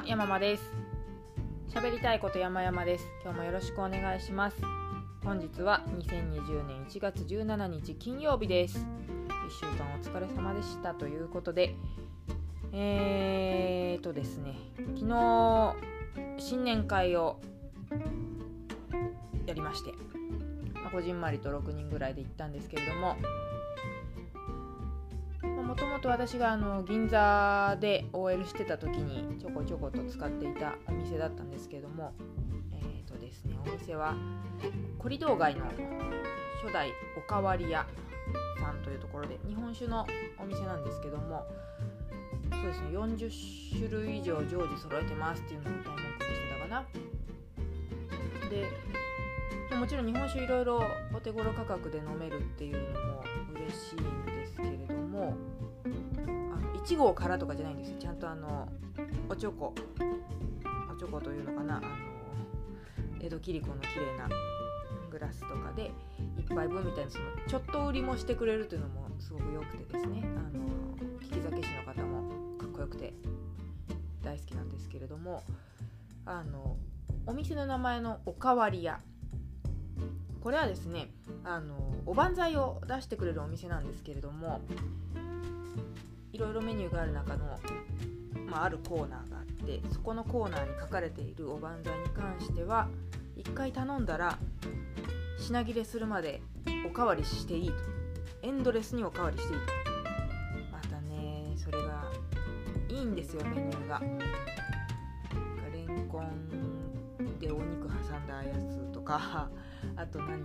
は山間です。喋りたいこと山々です。今日もよろしくお願いします。本日は2020年1月17日金曜日です。1週間お疲れ様でしたということでえーとですね昨日新年会をやりまして、まあ、こじんまりと6人ぐらいで行ったんですけれどももともと私があの銀座で OL してた時にちょこちょこと使っていたお店だったんですけどもえっ、ー、とですねお店はコリドー街の初代おかわり屋さんというところで日本酒のお店なんですけどもそうですね40種類以上常時揃えてますっていうのを大文句にしてたかな。でもちろん日本酒いろいろお手頃価格で飲めるっていうのも嬉しいんで1号からとかじゃないんですよ。ちゃんとあのおちょこ。おちょこというのかな。あの江戸切子の綺麗なグラスとかで1杯分みたいなそのちょっと売りもしてくれるというのもすごく良くてですね。あの利き酒師の方もかっこよくて大好きなんですけれどもあのお店の名前のおかわり屋。これはですねあのおばんざいを出してくれるお店なんですけれどもいろいろメニューがある中の、まあ、あるコーナーがあってそこのコーナーに書かれているおばんざいに関しては1回頼んだら品切れするまでおかわりしていいと。エンドレスにおかわりしていいと。またねそれがいいんですよメニューが。レンコンでお肉挟んだやつとかあと何？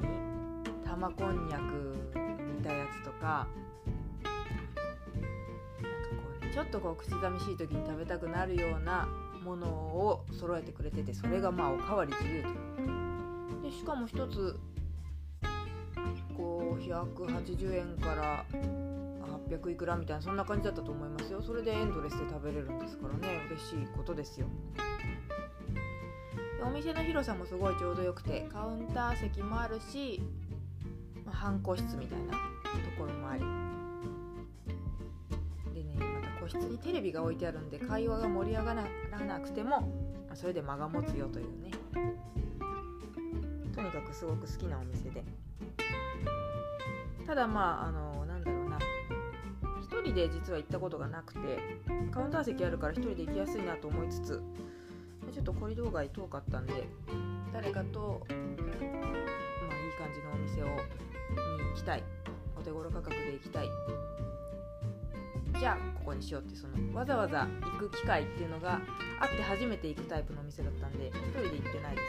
玉こんにゃく煮たやつとかちょっとこう口寂しい時に食べたくなるようなものを揃えてくれててそれがまあおかわり自由とでしかも一つこう180円から800いくらみたいなそんな感じだったと思いますよ。それでエンドレスで食べれるんですからね。嬉しいことですよ。でお店の広さもすごいちょうどよくてカウンター席もあるし、まあ、半個室みたいなところもあり。個室にテレビが置いてあるんで会話が盛り上がらなくてもそれで間が持つよというね。とにかくすごく好きなお店で。ただまああのなんだろうな。1人で実は行ったことがなくてカウンター席あるから1人で行きやすいなと思いつつちょっとコリドー街遠かったんで誰かと、まあ、いい感じのお店をに行きたい。お手頃価格で行きたい。じゃあここにしようってそのわざわざ行く機会っていうのがあって初めて行くタイプのお店だったんで1人で行ってないです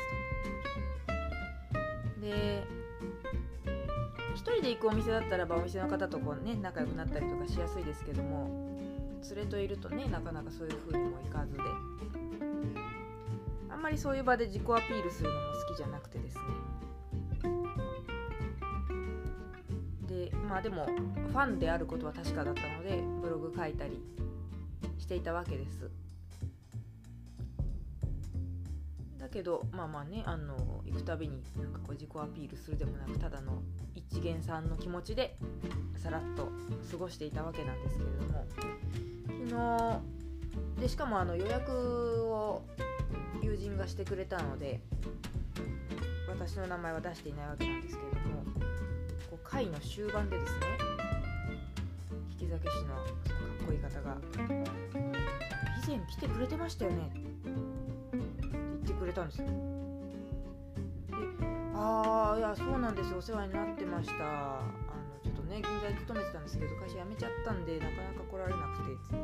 と。で1人で行くお店だったらばお店の方とこうね仲良くなったりとかしやすいですけども連れといるとねなかなかそういう風にもいかずであんまりそういう場で自己アピールするのも好きじゃなくてねまあでもファンであることは確かだったのでブログ書いたりしていたわけです。だけどまあまあねあの行くたびになんかこう自己アピールするでもなくただの一元さんの気持ちでさらっと過ごしていたわけなんですけれども。昨日でしかもあの予約を友人がしてくれたので私の名前は出していないわけなんですけど回の終盤でですね引き酒師のそのかっこいい方が「以前来てくれてましたよね」って言ってくれたんですよ。で「ああいやそうなんですよお世話になってました」あのちょっとね銀座に勤めてたんですけど会社辞めちゃったんでなかなか来られなくて。つって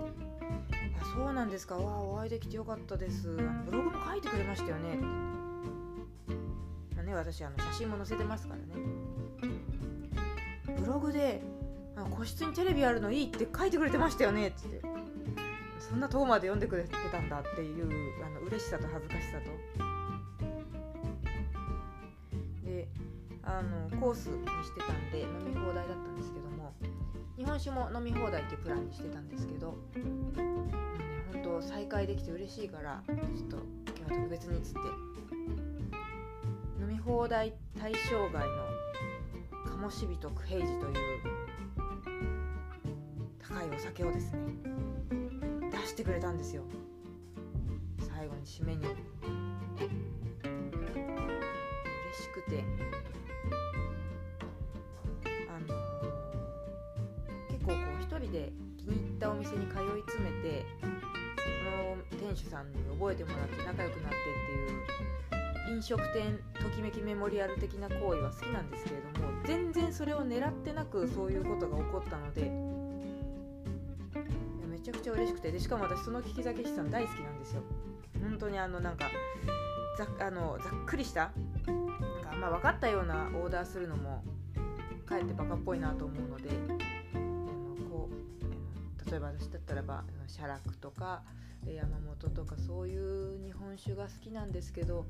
「あそうなんですかわあお会いできてよかったです。ブログも書いてくれましたよね」まあね私あの写真も載せてますからね。ブログで個室にテレビあるのいいって書いてくれてましたよねっつって。そんな遠まで読んでくれてたんだっていうあの嬉しさと恥ずかしさと。であのコースにしてたんで飲み放題だったんですけども日本酒も飲み放題っていうプランにしてたんですけど、ね、本当再会できて嬉しいからちょっと今日は特別にっつって。飲み放題対象外の鴨しびと九平寺という高いお酒をですね出してくれたんですよ。最後に締めに。嬉しくて。あの結構こう一人で気に入ったお店に通い詰めてその店主さんに覚えてもらって仲良くなってっていう飲食店ときめきメモリアル的な行為は好きなんですけれども全然それを狙ってなくそういうことが起こったのでめちゃくちゃ嬉しくて。でしかも私その聞き酒師さん大好きなんですよ。本当にあのなんかざあのざっくりしたなんかま分かったようなオーダーするのもかえってバカっぽいなと思うのであのこう例えば私だったらば写楽とか山本とかそういう日本酒が好きなんですけど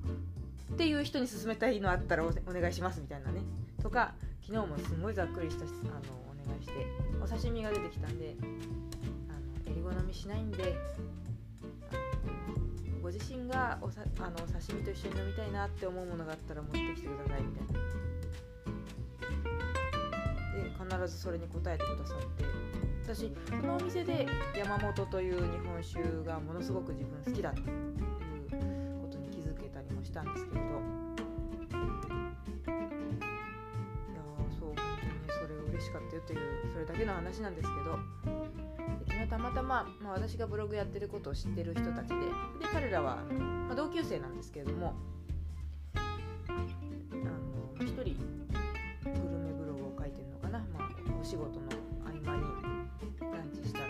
っていう人に勧めたいのあったらお願いしますみたいなね。とか昨日もすごいざっくりしたあのお願いしてお刺身が出てきたんであのえり好みしないんでご自身がおさあの刺身と一緒に飲みたいなって思うものがあったら持ってきてくださいみたいな。で必ずそれに応えてくださって。私そのお店で山本という日本酒がものすごく自分好きだといもしたんですけれど。いやそう本当にそれ嬉しかったよというそれだけの話なんですけど。昨日たまたま、まあ、私がブログやってることを知ってる人たちでで彼らは、まあ、同級生なんですけれども。1人グルメブログを書いてるのかな、まあ、お仕事の合間にランチした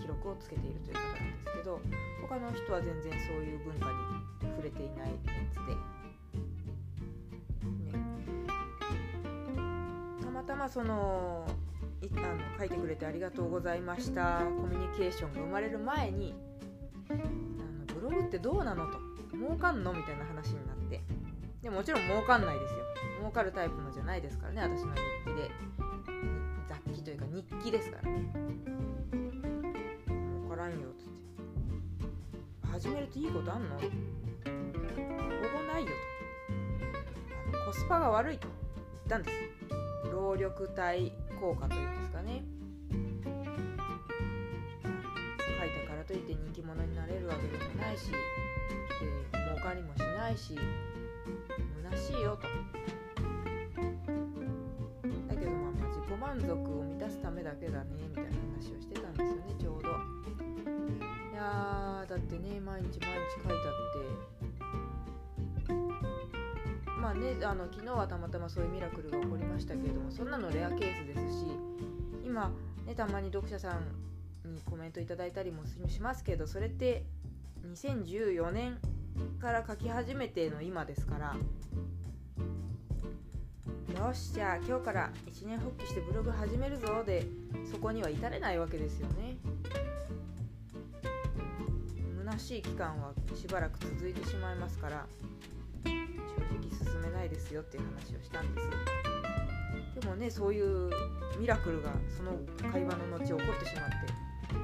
記録をつけているという方なんですけど。他の人は全然そういう文化に触れていないやつで、ね、たまたまそのいあの書いてくれてありがとうございました。コミュニケーションが生まれる前にあのブログってどうなのと。儲かんのみたいな話になって。でもちろん儲かんないですよ。儲かるタイプのじゃないですからね私の日記で。雑記というか日記ですからね。儲からんよ」っつって「始めるといいことあんの?」「ここないよ」と。あの「コスパが悪い」と。言ったんです。労力対効果というんですかね。書いたからといって人気者になれるわけでもないしで儲かりもしないし虚しいよと。だけどまあまあ自己満足を満たすためだけだねみたいな話をしてたんですよねちょうど。い。やだってね毎日毎日書いたってまあねあの昨日はたまたまそういうミラクルが起こりましたけれどもそんなのレアケースですし今ねたまに読者さんにコメントいただいたりもしますけどそれって2014年から書き始めての今ですからよしじゃあ今日から一年発起してブログ始めるぞでそこには至れないわけですよね虚。しい期間はしばらく続いてしまいますからないですよっていう話をしたんです。でもねそういうミラクルがその会話の後起こってしまって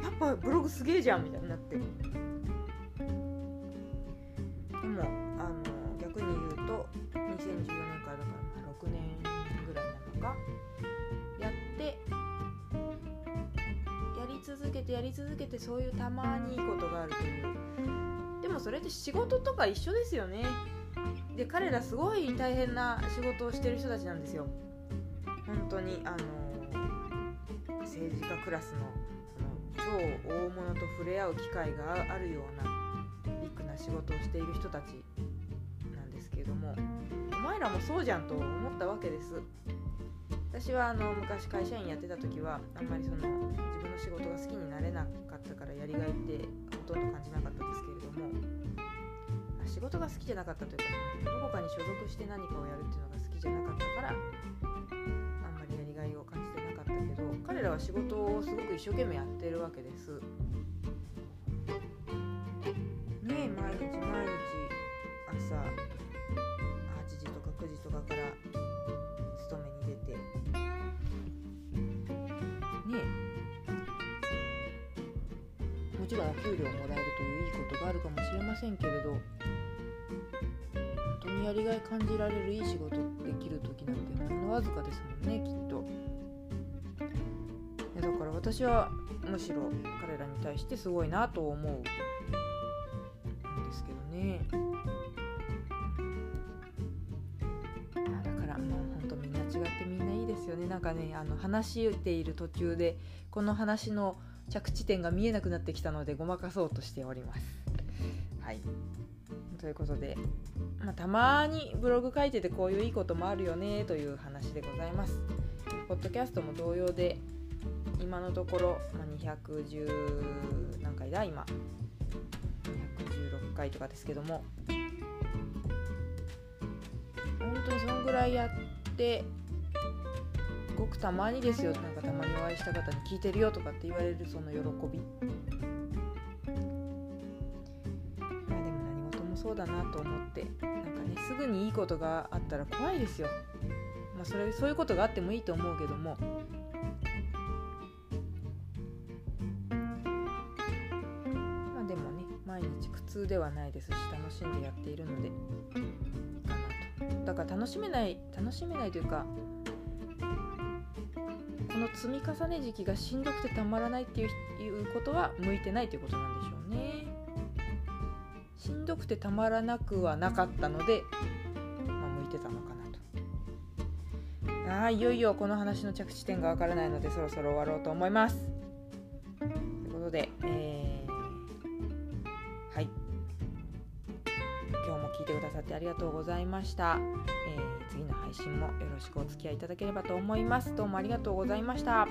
やっぱブログすげえじゃんみたいになって。でもあの逆に言うと2014年からだから6年ぐらいなのかやってやり続けてやり続けてそういうたまにいいことがあるという。でもそれって仕事とか一緒ですよね。で彼らすごい大変な仕事をしてる人たちなんですよ。本当にあの政治家クラスのその超大物と触れ合う機会があるようなビッグな仕事をしている人たちなんですけれどもお前らもそうじゃんと思ったわけです。私はあの昔会社員やってた時はあんまりその自分の仕事が好きになれなかったからやりがいって事が好きじゃなかったというかどこかに所属して何かをやるっていうのが好きじゃなかったからあんまりやりがいを感じてなかったけど彼らは仕事をすごく一生懸命やってるわけです。ね毎日毎日朝8時とか9時とかから勤めに出て。ねもちろんお給料をもらえるといういいことがあるかもしれませんけれどにやりがい感じられるいい仕事できる時なんてほんのわずかですもんねきっと。だから私はむしろ彼らに対してすごいなと思うんですけどね。だからもうほんとみんな違ってみんないいですよね。なんかねあの話している途中でこの話の着地点が見えなくなってきたのでごまかそうとしております。はい。ということで、まあ、たまにブログ書いててこういういいこともあるよねという話でございます。ポッドキャストも同様で今のところ、まあ、210何回だ今。216回とかですけども。本当にそのぐらいやってごくたまにですよ。なんかたまにお会いした方に聞いてるよとかって言われるその喜び。そうだなと思って。なんかねすぐにいいことがあったら怖いですよ。まあそれそういうことがあってもいいと思うけども。通でもね毎日苦痛ではないですし楽しんでやっているので。かなと。だから楽しめない楽しめないというかこの積み重ね時期がしんどくてたまらないっていうことは向いてないということなんでしょうね。んどくてたまらなくはなかったので、まあ、向いてたのかなと。あいよいよこの話の着地点がわからないのでそろそろ終わろうと思います。ということで、えー、はい。今日も聞いてくださってありがとうございました、えー、次の配信もよろしくお付き合いいただければと思います。どうもありがとうございました。